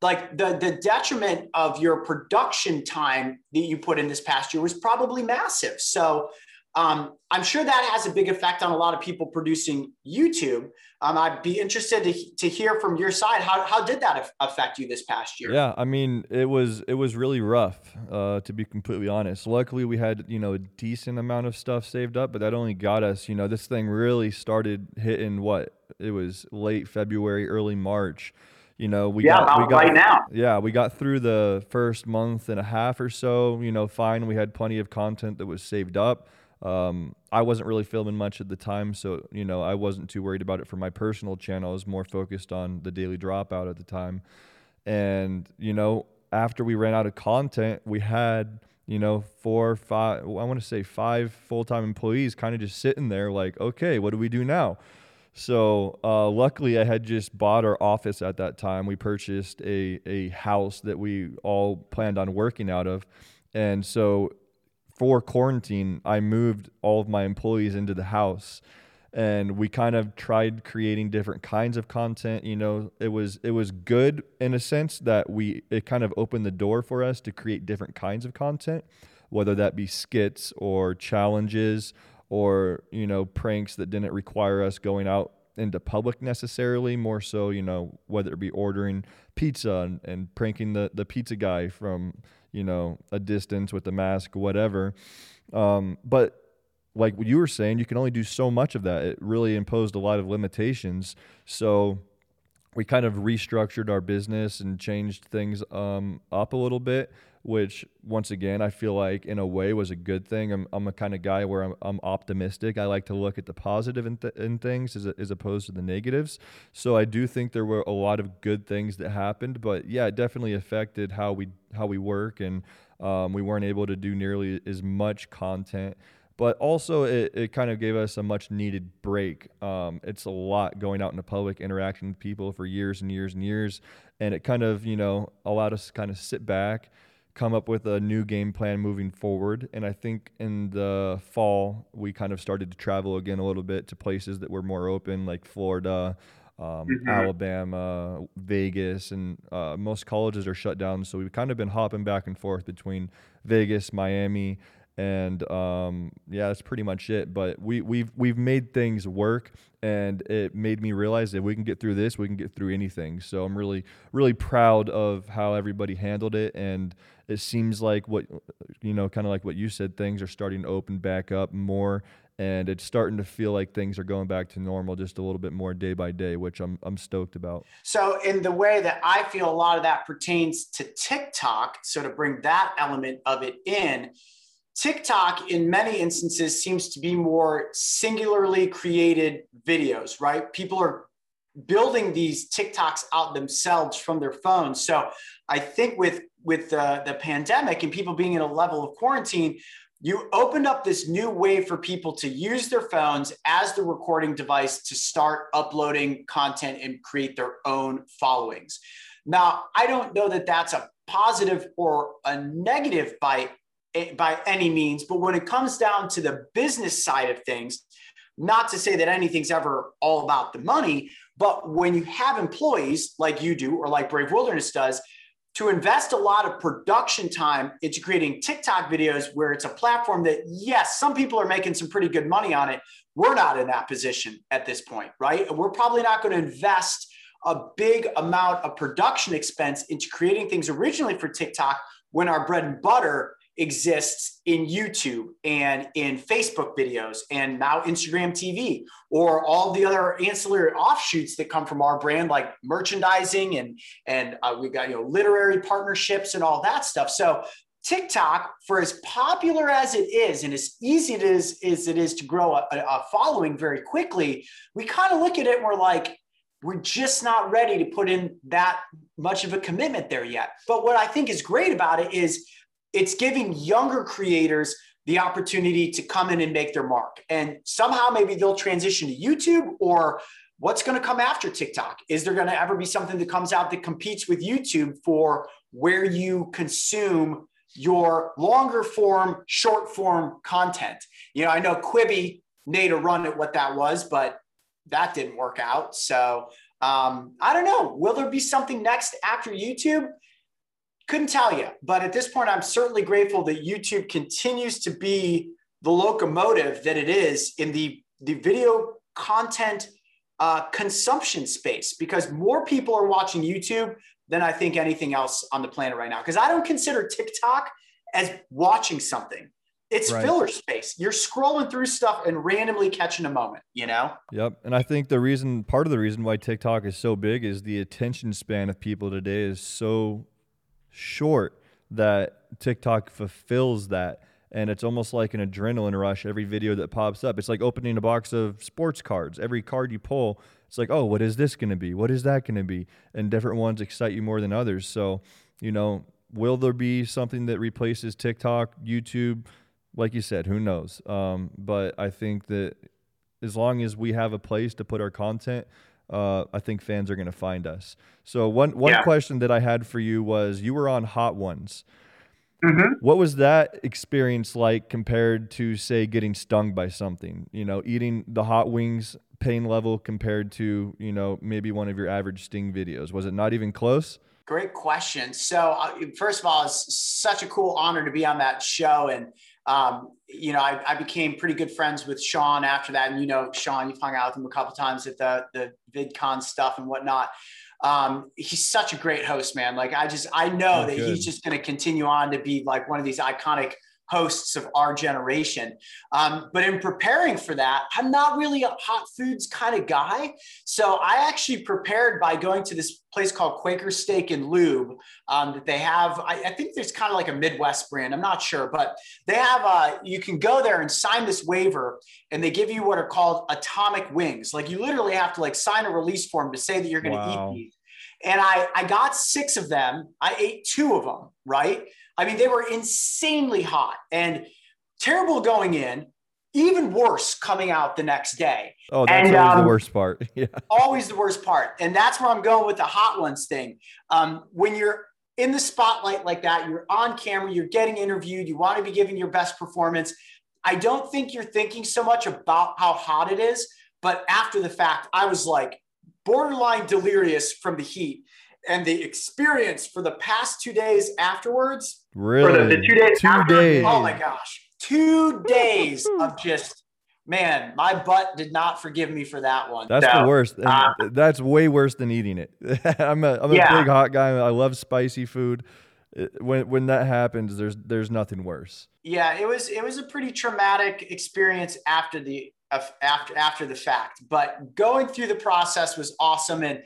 like the the detriment of your production time that you put in this past year was probably massive. So um, i'm sure that has a big effect on a lot of people producing youtube um, i'd be interested to, to hear from your side how, how did that affect you this past year yeah i mean it was it was really rough uh, to be completely honest luckily we had you know a decent amount of stuff saved up but that only got us you know this thing really started hitting what it was late February, early March. You know, we yeah, got, we got right now. Yeah, we got through the first month and a half or so. You know, fine. We had plenty of content that was saved up. Um, I wasn't really filming much at the time, so you know, I wasn't too worried about it for my personal channel. I was more focused on the daily dropout at the time. And you know, after we ran out of content, we had you know, four, five, I want to say five full time employees kind of just sitting there like, okay, what do we do now? So uh, luckily, I had just bought our office at that time. We purchased a a house that we all planned on working out of, and so for quarantine, I moved all of my employees into the house, and we kind of tried creating different kinds of content. You know, it was it was good in a sense that we it kind of opened the door for us to create different kinds of content, whether that be skits or challenges or you know pranks that didn't require us going out into public necessarily more so you know whether it be ordering pizza and, and pranking the, the pizza guy from you know a distance with the mask whatever. Um, but like what you were saying you can only do so much of that. It really imposed a lot of limitations. So we kind of restructured our business and changed things um, up a little bit which once again I feel like in a way was a good thing. I'm I'm a kind of guy where I'm, I'm optimistic. I like to look at the positive in, th- in things as, as opposed to the negatives. So I do think there were a lot of good things that happened, but yeah, it definitely affected how we how we work and um, we weren't able to do nearly as much content. But also, it, it kind of gave us a much needed break. Um, it's a lot going out in the public, interacting with people for years and years and years. And it kind of, you know, allowed us to kind of sit back, come up with a new game plan moving forward. And I think in the fall, we kind of started to travel again a little bit to places that were more open, like Florida, um, mm-hmm. Alabama, Vegas, and uh, most colleges are shut down. So we've kind of been hopping back and forth between Vegas, Miami, and um, yeah, that's pretty much it. But we we've we've made things work, and it made me realize that we can get through this, we can get through anything. So I'm really really proud of how everybody handled it, and it seems like what you know, kind of like what you said, things are starting to open back up more. And it's starting to feel like things are going back to normal just a little bit more day by day, which I'm I'm stoked about. So, in the way that I feel a lot of that pertains to TikTok, so to bring that element of it in, TikTok, in many instances, seems to be more singularly created videos, right? People are building these TikToks out themselves from their phones. So I think with with the, the pandemic and people being in a level of quarantine, you opened up this new way for people to use their phones as the recording device to start uploading content and create their own followings. Now, I don't know that that's a positive or a negative by eh, by any means. But when it comes down to the business side of things, not to say that anything's ever all about the money, but when you have employees like you do or like Brave Wilderness does, to invest a lot of production time into creating TikTok videos where it's a platform that, yes, some people are making some pretty good money on it. We're not in that position at this point, right? And we're probably not going to invest a big amount of production expense into creating things originally for TikTok when our bread and butter exists in YouTube and in Facebook videos and now Instagram TV or all the other ancillary offshoots that come from our brand like merchandising and and uh, we've got you know literary partnerships and all that stuff. So TikTok, for as popular as it is and as easy it is as it is to grow a, a following very quickly, we kind of look at it and we're like, we're just not ready to put in that much of a commitment there yet. But what I think is great about it is it's giving younger creators the opportunity to come in and make their mark. And somehow maybe they'll transition to YouTube or what's going to come after TikTok? Is there going to ever be something that comes out that competes with YouTube for where you consume your longer form, short form content? You know, I know Quibi made a run at what that was, but that didn't work out. So um, I don't know. Will there be something next after YouTube? Couldn't tell you, but at this point, I'm certainly grateful that YouTube continues to be the locomotive that it is in the, the video content uh, consumption space because more people are watching YouTube than I think anything else on the planet right now. Because I don't consider TikTok as watching something. It's right. filler space. You're scrolling through stuff and randomly catching a moment, you know? Yep. And I think the reason, part of the reason why TikTok is so big is the attention span of people today is so short that TikTok fulfills that. And it's almost like an adrenaline rush every video that pops up. It's like opening a box of sports cards. Every card you pull, it's like, oh, what is this going to be? What is that going to be? And different ones excite you more than others. So, you know, will there be something that replaces TikTok, YouTube? Like you said, who knows? Um, but I think that as long as we have a place to put our content, uh, I think fans are going to find us. So one one yeah. question that I had for you was you were on Hot Ones. Mm-hmm. What was that experience like compared to say getting stung by something? You know, eating the hot wings pain level compared to you know maybe one of your average sting videos. Was it not even close? Great question. So uh, first of all, it's such a cool honor to be on that show and um, you know, I, I, became pretty good friends with Sean after that. And, you know, Sean, you've hung out with him a couple times at the, the VidCon stuff and whatnot. Um, he's such a great host, man. Like I just, I know oh, that good. he's just going to continue on to be like one of these iconic hosts of our generation. Um, but in preparing for that, I'm not really a hot foods kind of guy. So I actually prepared by going to this place called Quaker Steak and Lube um, that they have. I, I think there's kind of like a Midwest brand. I'm not sure, but they have. Uh, you can go there and sign this waiver, and they give you what are called atomic wings. Like you literally have to like sign a release form to say that you're going to wow. eat these. And I, I got six of them. I ate two of them, right? I mean, they were insanely hot and terrible going in, even worse coming out the next day. Oh, that's and, always um, the worst part. yeah. Always the worst part. And that's where I'm going with the hot ones thing. Um, when you're in the spotlight like that, you're on camera, you're getting interviewed, you want to be giving your best performance. I don't think you're thinking so much about how hot it is, but after the fact, I was like borderline delirious from the heat and the experience for the past two days afterwards. Really? For the, the two days. Two after, days. Oh my gosh. Two days of just man, my butt did not forgive me for that one. That's So, the worst. Uh, that's way worse than eating it. I'm a I'm a Yeah. big hot guy. I love spicy food. When when that happens, there's there's nothing worse. yeah, it was it was a pretty traumatic experience after the after after the fact, but going through the process was awesome. And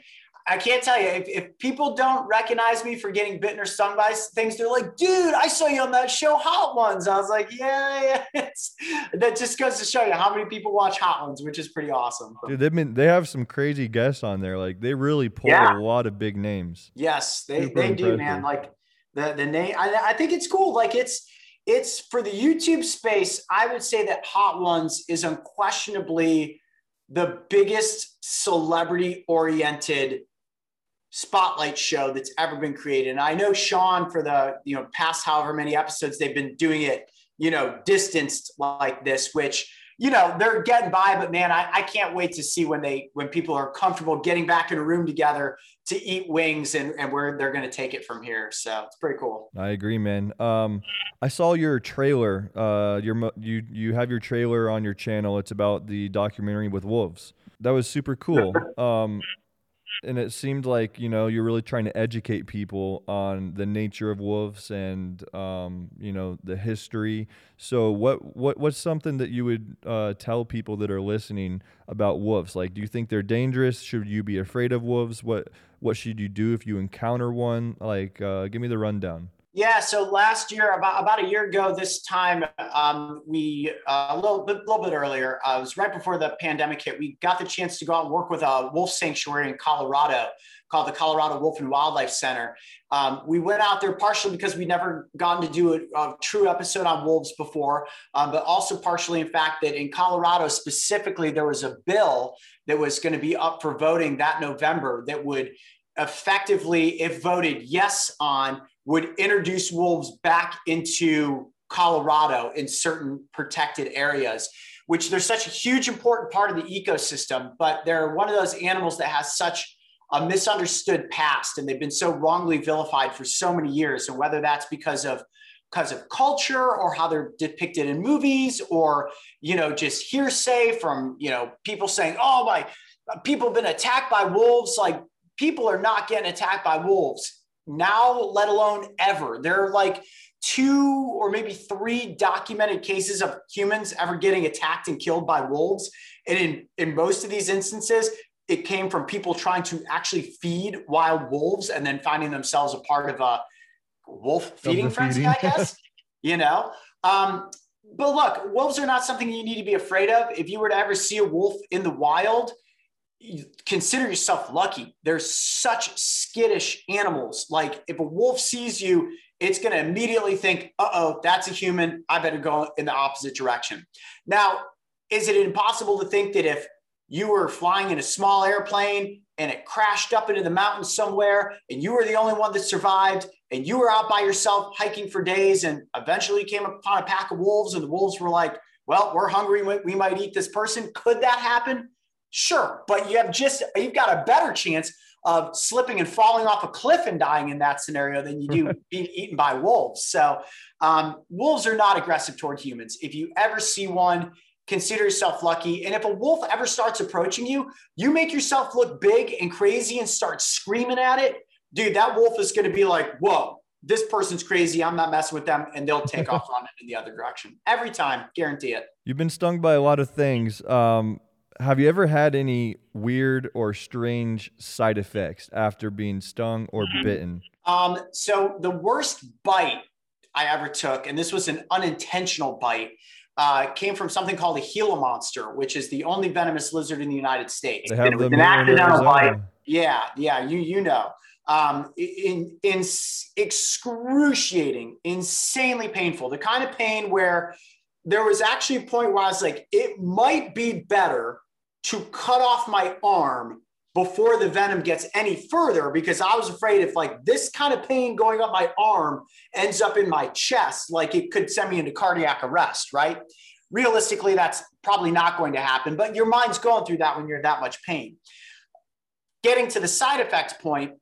I can't tell you if, if people don't recognize me for getting bitten or stung by things, they're like, "Dude, I saw you on that show, Hot Ones." I was like, "Yeah, yeah." It's, that just goes to show you how many people watch Hot Ones, which is pretty awesome. Dude, they've been they have some crazy guests on there. Like they really pull Yeah. a lot of big names. Yes, they, Super they do, man. Like the the name, I, I think it's cool. Like it's it's for the YouTube space. I would say that Hot Ones is unquestionably the biggest celebrity oriented spotlight show that's ever been created. And I know Sean for the you know past however many episodes they've been doing it, you know, distanced like this, which you know they're getting by. But man, I, I can't wait to see when they when people are comfortable getting back in a room together to eat wings and, and where they're going to take it from here. So it's pretty cool. I agree, man. Um, I saw your trailer. Uh, your mo- you you have your trailer on your channel. It's about the documentary with wolves. That was super cool. Um, and it seemed like you know you're really trying to educate people on the nature of wolves and um, you know the history. So what what what's something that you would uh, tell people that are listening about wolves? Like, do you think they're dangerous? Should you be afraid of wolves? What what should you do if you encounter one? Like, uh, give me the rundown. Yeah. So last year, about about a year ago, this time, um, we uh, a little bit, little bit earlier. Uh, it was right before the pandemic hit. We got the chance to go out and work with a wolf sanctuary in Colorado called the Colorado Wolf and Wildlife Center. Um, we went out there partially because we'd never gotten to do a, a true episode on wolves before, um, but also partially in fact that in Colorado specifically there was a bill that was going to be up for voting that November that would effectively, if voted yes on, would introduce wolves back into Colorado in certain protected areas, which they're such a huge important part of the ecosystem, but they're one of those animals that has such a misunderstood past and they've been so wrongly vilified for so many years. And whether that's because of because of culture or how they're depicted in movies or you know just hearsay from you know people saying oh my people have been attacked by wolves like people are not getting attacked by wolves now let alone ever. There are like two or maybe three documented cases of humans ever getting attacked and killed by wolves. And in in most of these instances it came from people trying to actually feed wild wolves and then finding themselves a part of a wolf feeding frenzy i guess you know? Um, but look wolves are not something you need to be afraid of. If you were to ever see a wolf in the wild consider yourself lucky. They're such skittish animals. Like if a wolf sees you, it's going to immediately think, "Uh oh, that's a human. I better go in the opposite direction." Now, is it impossible to think that if you were flying in a small airplane and it crashed up into the mountains somewhere, and you were the only one that survived, and you were out by yourself hiking for days, and eventually came upon a pack of wolves, and the wolves were like, "Well, we're hungry. We might eat this person." Could that happen? Sure, but you have just you've got a better chance of slipping and falling off a cliff and dying in that scenario than you do being eaten by wolves. So um, wolves are not aggressive toward humans. If you ever see one, consider yourself lucky. And if a wolf ever starts approaching you, you make yourself look big and crazy and start screaming at it, dude. That wolf is going to be like, "Whoa." This person's crazy. I'm not messing with them, and they'll take off running in the other direction every time. Guarantee it. You've been stung by a lot of things. Um, have you ever had any weird or strange side effects after being stung or bitten? Um, so the worst bite I ever took, and this was an unintentional bite, uh, came from something called a Gila monster, which is the only venomous lizard in the United States. It was an accidental bite. Yeah, yeah, you you know. Um, in in excruciating, insanely painful. The kind of pain where there was actually a point where I was like, it might be better to cut off my arm before the venom gets any further because I was afraid if like this kind of pain going up my arm ends up in my chest, like it could send me into cardiac arrest, right? Realistically, that's probably not going to happen, but your mind's going through that when you're that much pain. Getting to the side effects point,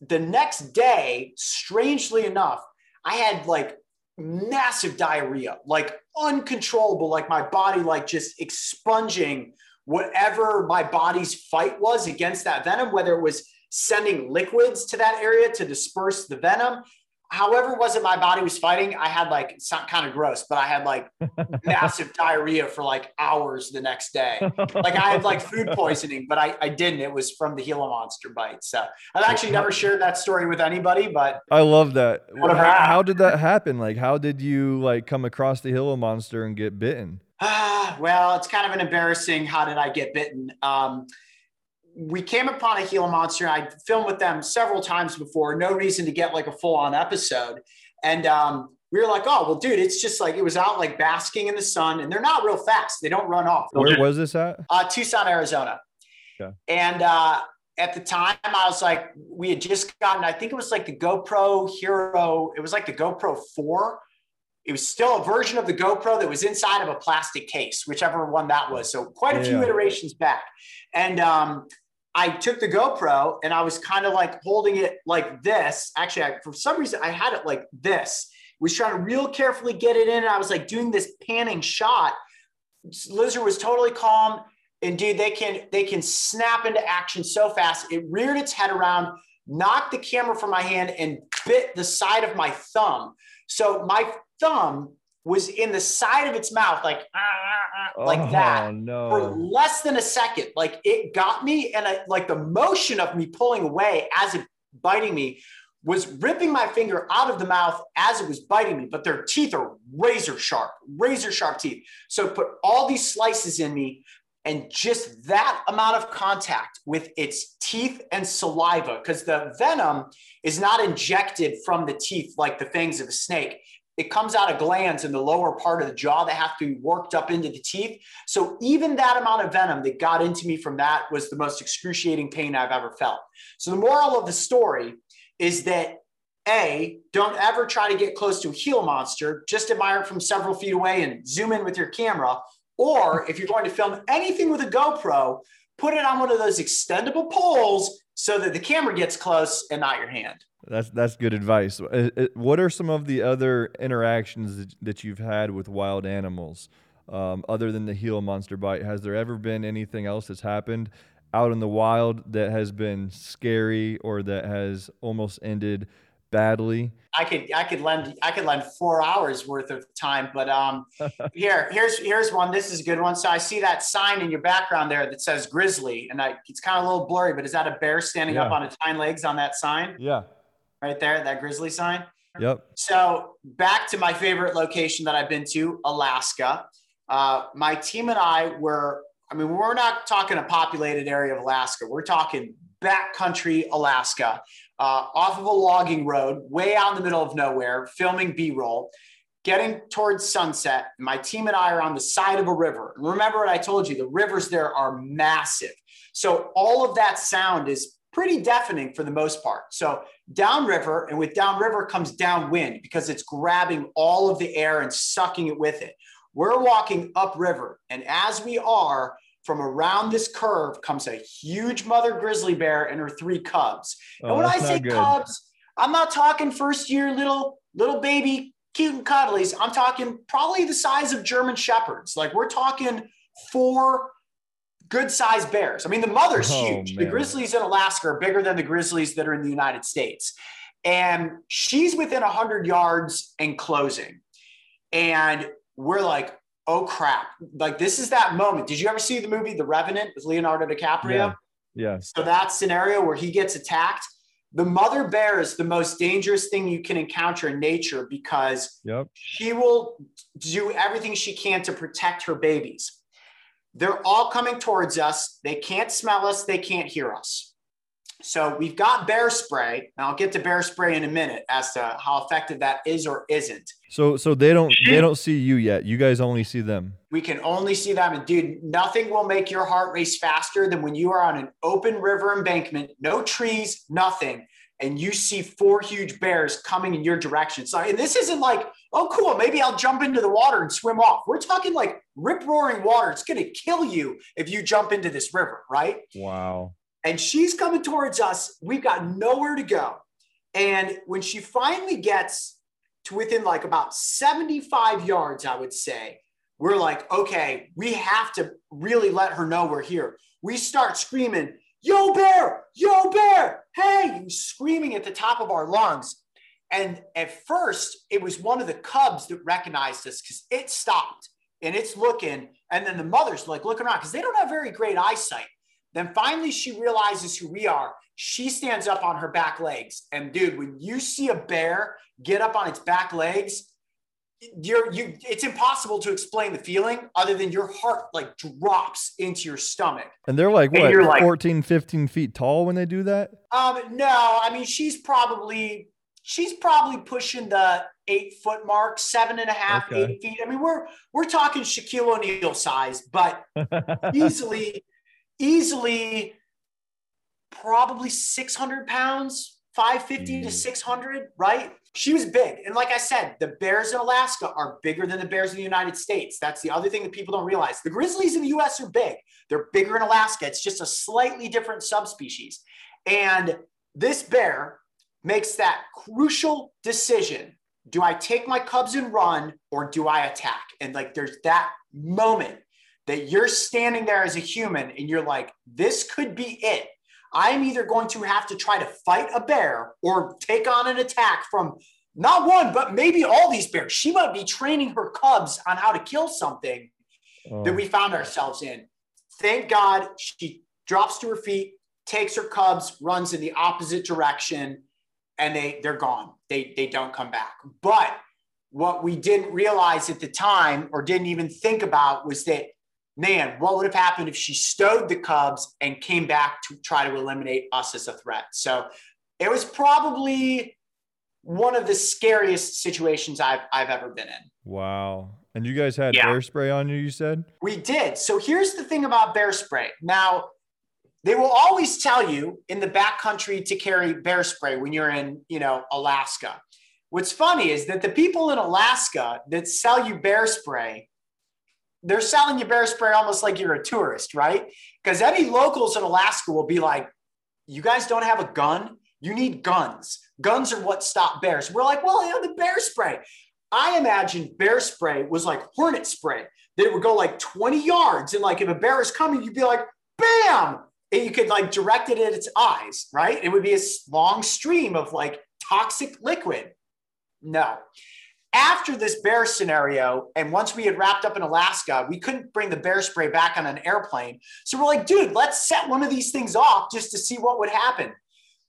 the next day, strangely enough, I had like massive diarrhea, like uncontrollable, like my body like just expunging whatever my body's fight was against that venom, whether it was sending liquids to that area to disperse the venom. However, it was it my body was fighting, I had like it's not kind of gross, but I had like massive diarrhea for like hours the next day. Like I had like food poisoning, but I, I didn't. It was from the Gila monster bite. So I've actually never shared that story with anybody, but I love that. How, how did that happen? Like, how did you like come across the Gila monster and get bitten? Ah, well, it's kind of an embarrassing. How did I get bitten? Um, we came upon a Gila monster. I filmed with them several times before. No reason to get like a full on episode. And um, we were like, oh, well, dude, it's just like it was out like basking in the sun, and they're not real fast. They don't run off. Where was this at? Uh, Tucson, Arizona. Okay. And uh, at the time, I was like, we had just gotten, I think it was like the GoPro Hero. It was like the GoPro 4. It was still a version of the GoPro that was inside of a plastic case, whichever one that was. So quite a few iterations back. And um, I took the GoPro and I was kind of like holding it like this. Actually, I, for some reason, I had it like this. Was trying to real carefully get it in. And I was like doing this panning shot. Lizard was totally calm. And dude, they can they can snap into action so fast. It reared its head around, knocked the camera from my hand, and bit the side of my thumb. So my thumb was in the side of its mouth, like "Ah, ah, ah," like oh, that for no. less than a second. Like it got me, and I, like the motion of me pulling away as it biting me was ripping my finger out of the mouth as it was biting me. But their teeth are razor sharp, razor sharp teeth. So it put all these slices in me, and just that amount of contact with its teeth and saliva, because the venom is not injected from the teeth like the fangs of a snake it comes out of glands in the lower part of the jaw that have to be worked up into the teeth. So even that amount of venom that got into me from that was the most excruciating pain I've ever felt. So the moral of the story is that A, don't ever try to get close to a Gila monster, just admire it from several feet away and zoom in with your camera. Or if you're going to film anything with a GoPro, put it on one of those extendable poles so that the camera gets close and not your hand. That's that's good advice. Uh, uh, What are some of the other interactions that, you've had with wild animals, um, other than the Gila monster bite? Has there ever been anything else that's happened out in the wild that has been scary or that has almost ended badly? I could I could lend I could lend four hours worth of time, but um, here here's here's one. This is a good one. So I see that sign in your background there that says grizzly, and I, it's kind of a little blurry, but is that a bear standing up on its hind legs on that sign Yeah. Right there? That grizzly sign. Yep. So back to my favorite location that I've been to, Alaska. Uh, my team and I were, I mean, we're not talking a populated area of Alaska. We're talking backcountry Alaska, uh, off of a logging road, way out in the middle of nowhere, filming B-roll, getting towards sunset. My team and I are on the side of a river. Remember what I told you, the rivers there are massive. So all of that sound is pretty deafening for the most part. So downriver, and with downriver comes downwind because it's grabbing all of the air and sucking it with it. We're walking upriver, and as we are, from around this curve comes a huge mother grizzly bear and her three cubs. And Oh, when I say cubs, I'm not talking first year little little baby cute and cuddlies. I'm talking probably the size of German shepherds. Like we're talking four good sized bears. I mean, the mother's Oh, huge. The grizzlies in Alaska are bigger than the grizzlies that are in the United States. And she's within 100 yards and closing. And we're like, oh crap. Like, this is that moment. Did you ever see the movie The Revenant with Leonardo DiCaprio? Yeah. Yeah. So that scenario where he gets attacked, the mother bear is the most dangerous thing you can encounter in nature because Yep. she will do everything she can to protect her babies. They're all coming towards us. They can't smell us, they can't hear us. So we've got bear spray, and I'll get to bear spray in a minute as to how effective that is or isn't. So so they don't they don't see you yet. You guys only see them. We can only see them. And dude, nothing will make your heart race faster than when you are on an open river embankment, no trees, nothing, and you see four huge bears coming in your direction. So and this isn't like, oh cool, maybe I'll jump into the water and swim off. We're talking like rip roaring water. It's gonna kill you if you jump into this river, right? Wow and she's coming towards us. We've got nowhere to go. And when she finally gets to within like about 75 yards, I would say, we're like, okay, we have to really let her know we're here. We start screaming, Yo, bear, yo, bear, hey, screaming at the top of our lungs. And at first, it was one of the cubs that recognized us because it stopped and it's looking. And then the mother's like looking around because they don't have very great eyesight. Then finally, she realizes who we are. She stands up on her back legs. And dude, when you see a bear get up on its back legs, you're you it's impossible to explain the feeling other than your heart like drops into your stomach and they're like what like, 14 15 feet tall when they do that um no i mean she's probably she's probably pushing the eight foot mark seven and a half okay. eight feet i mean we're we're talking shaquille o'neal size but easily easily probably 600 pounds, 550 mm. to 600, right? She was big. And like I said, the bears in Alaska are bigger than the bears in the United States. That's the other thing that people don't realize. The grizzlies in the US are big, they're bigger in Alaska. It's just a slightly different subspecies. And this bear makes that crucial decision do I take my cubs and run or do I attack? And like there's that moment that you're standing there as a human and you're like, this could be it. I'm either going to have to try to fight a bear or take on an attack from not one, but maybe all these bears. She might be training her cubs on how to kill something oh. that we found ourselves in. Thank God she drops to her feet, takes her cubs, runs in the opposite direction, and they they're gone. They they don't come back. But what we didn't realize at the time or didn't even think about was that man, what would have happened if she stowed the Cubs and came back to try to eliminate us as a threat? So it was probably one of the scariest situations I've, I've ever been in. Wow. And you guys had yeah. bear spray on you, you said? We did. So here's the thing about bear spray. Now, they will always tell you in the backcountry to carry bear spray when you're in, you know, Alaska. What's funny is that the people in Alaska that sell you bear spray they're selling you bear spray almost like you're a tourist, right? Because any locals in Alaska will be like, you guys don't have a gun? You need guns. Guns are what stop bears. We're like, well, you know, the bear spray. I imagine bear spray was like hornet spray. That would go like 20 yards. And like if a bear is coming, you'd be like, bam. And you could like direct it at its eyes, right? It would be a long stream of like toxic liquid. No after this bear scenario, and once we had wrapped up in Alaska, we couldn't bring the bear spray back on an airplane. So we're like, dude, let's set one of these things off just to see what would happen.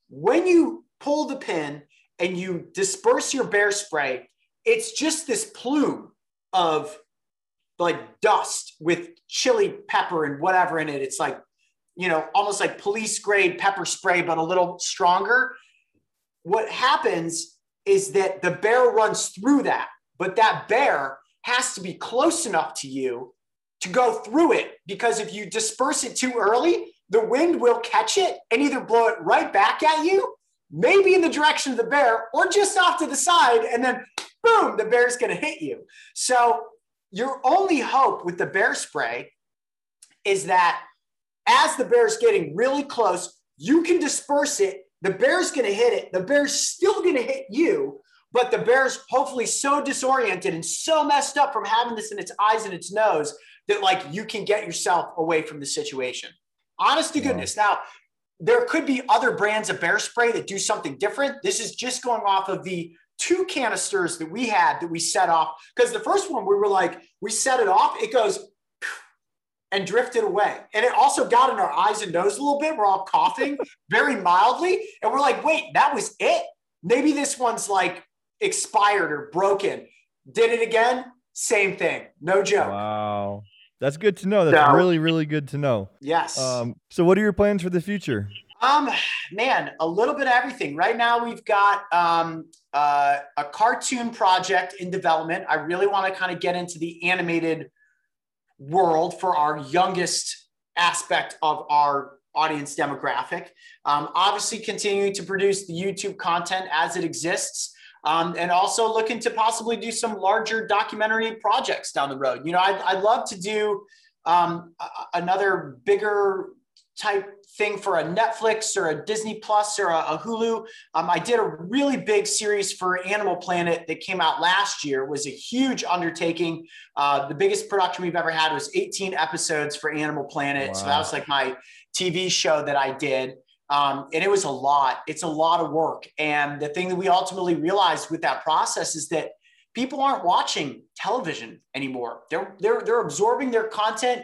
When you pull the pin and you disperse your bear spray, it's just this plume of like dust with chili pepper and whatever in it. It's like, you know, almost like police grade pepper spray, but a little stronger. What happens is that the bear runs through that, but that bear has to be close enough to you to go through it because if you disperse it too early, the wind will catch it and either blow it right back at you, maybe in the direction of the bear, or just off to the side, and then boom, the bear's gonna hit you. So, your only hope with the bear spray is that as the bear's getting really close, you can disperse it the bear's going to hit it. The bear's still going to hit you, but the bear's hopefully so disoriented and so messed up from having this in its eyes and its nose that like you can get yourself away from the situation. Honest to goodness. Now, there could be other brands of bear spray that do something different. This is just going off of the two canisters that we had that we set off. Because the first one, we were like, we set it off, it goes and drifted away. And it also got in our eyes and nose a little bit. We're all coughing very mildly. And we're like, wait, that was it? Maybe this one's like expired or broken. Did it again? Same thing. No joke. Wow. That's good to know. That's so, really, really good to know. Yes. Um, so, what are your plans for the future? Um, man, a little bit of everything. Right now, we've got um, uh, a cartoon project in development. I really want to kind of get into the animated world for our youngest aspect of our audience demographic. Um, obviously, continuing to produce the YouTube content as it exists. Um, and also looking to possibly do some larger documentary projects down the road. You know, I'd, I'd love to do um, another bigger type thing for a Netflix or a Disney Plus or a, a Hulu. Um, I did a really big series for Animal Planet that came out last year. It was a huge undertaking. Uh, the biggest production we've ever had was 18 episodes for Animal Planet. Wow. So that was like my TV show that I did. Um, and it was a lot. It's a lot of work. And the thing that we ultimately realized with that process is that people aren't watching television anymore. They're they're they're absorbing their content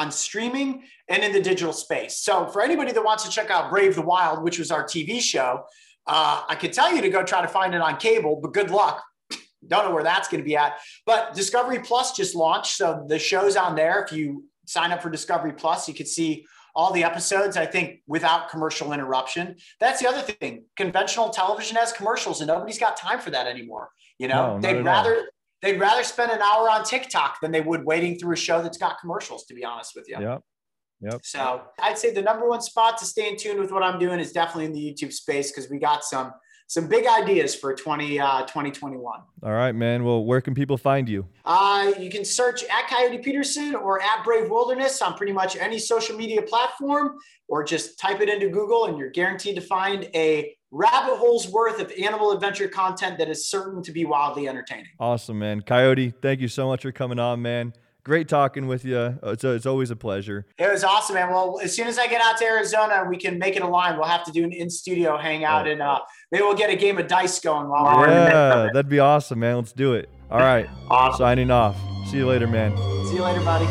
on streaming and in the digital space. So for anybody that wants to check out Brave the Wild, which was our TV show, uh, I could tell you to go try to find it on cable, but good luck. Don't know where that's going to be at. But Discovery Plus just launched, so the show's on there. If you sign up for Discovery Plus, you can see all the episodes, I think, without commercial interruption. That's the other thing. Conventional television has commercials, and nobody's got time for that anymore. You know, no, they'd rather they'd rather spend an hour on TikTok than they would waiting through a show that's got commercials, to be honest with you. Yep. Yep. So I'd say the number one spot to stay in tune with what I'm doing is definitely in the YouTube space because we got some some big ideas for 20, uh, 2021. All right, man. Well, where can people find you? Uh, you can search at Coyote Peterson or at Brave Wilderness on pretty much any social media platform, or just type it into Google and you're guaranteed to find a rabbit holes worth of animal adventure content that is certain to be wildly entertaining. Awesome, man. Coyote, thank you so much for coming on, man. Great talking with you. It's, a, it's always a pleasure. It was awesome, man. Well, as soon as I get out to Arizona, we can make it a line. We'll have to do an in studio hangout oh. and uh, maybe we'll get a game of dice going while we're Yeah, that'd be awesome, man. Let's do it. All right. awesome. Signing off. See you later, man. See you later, buddy.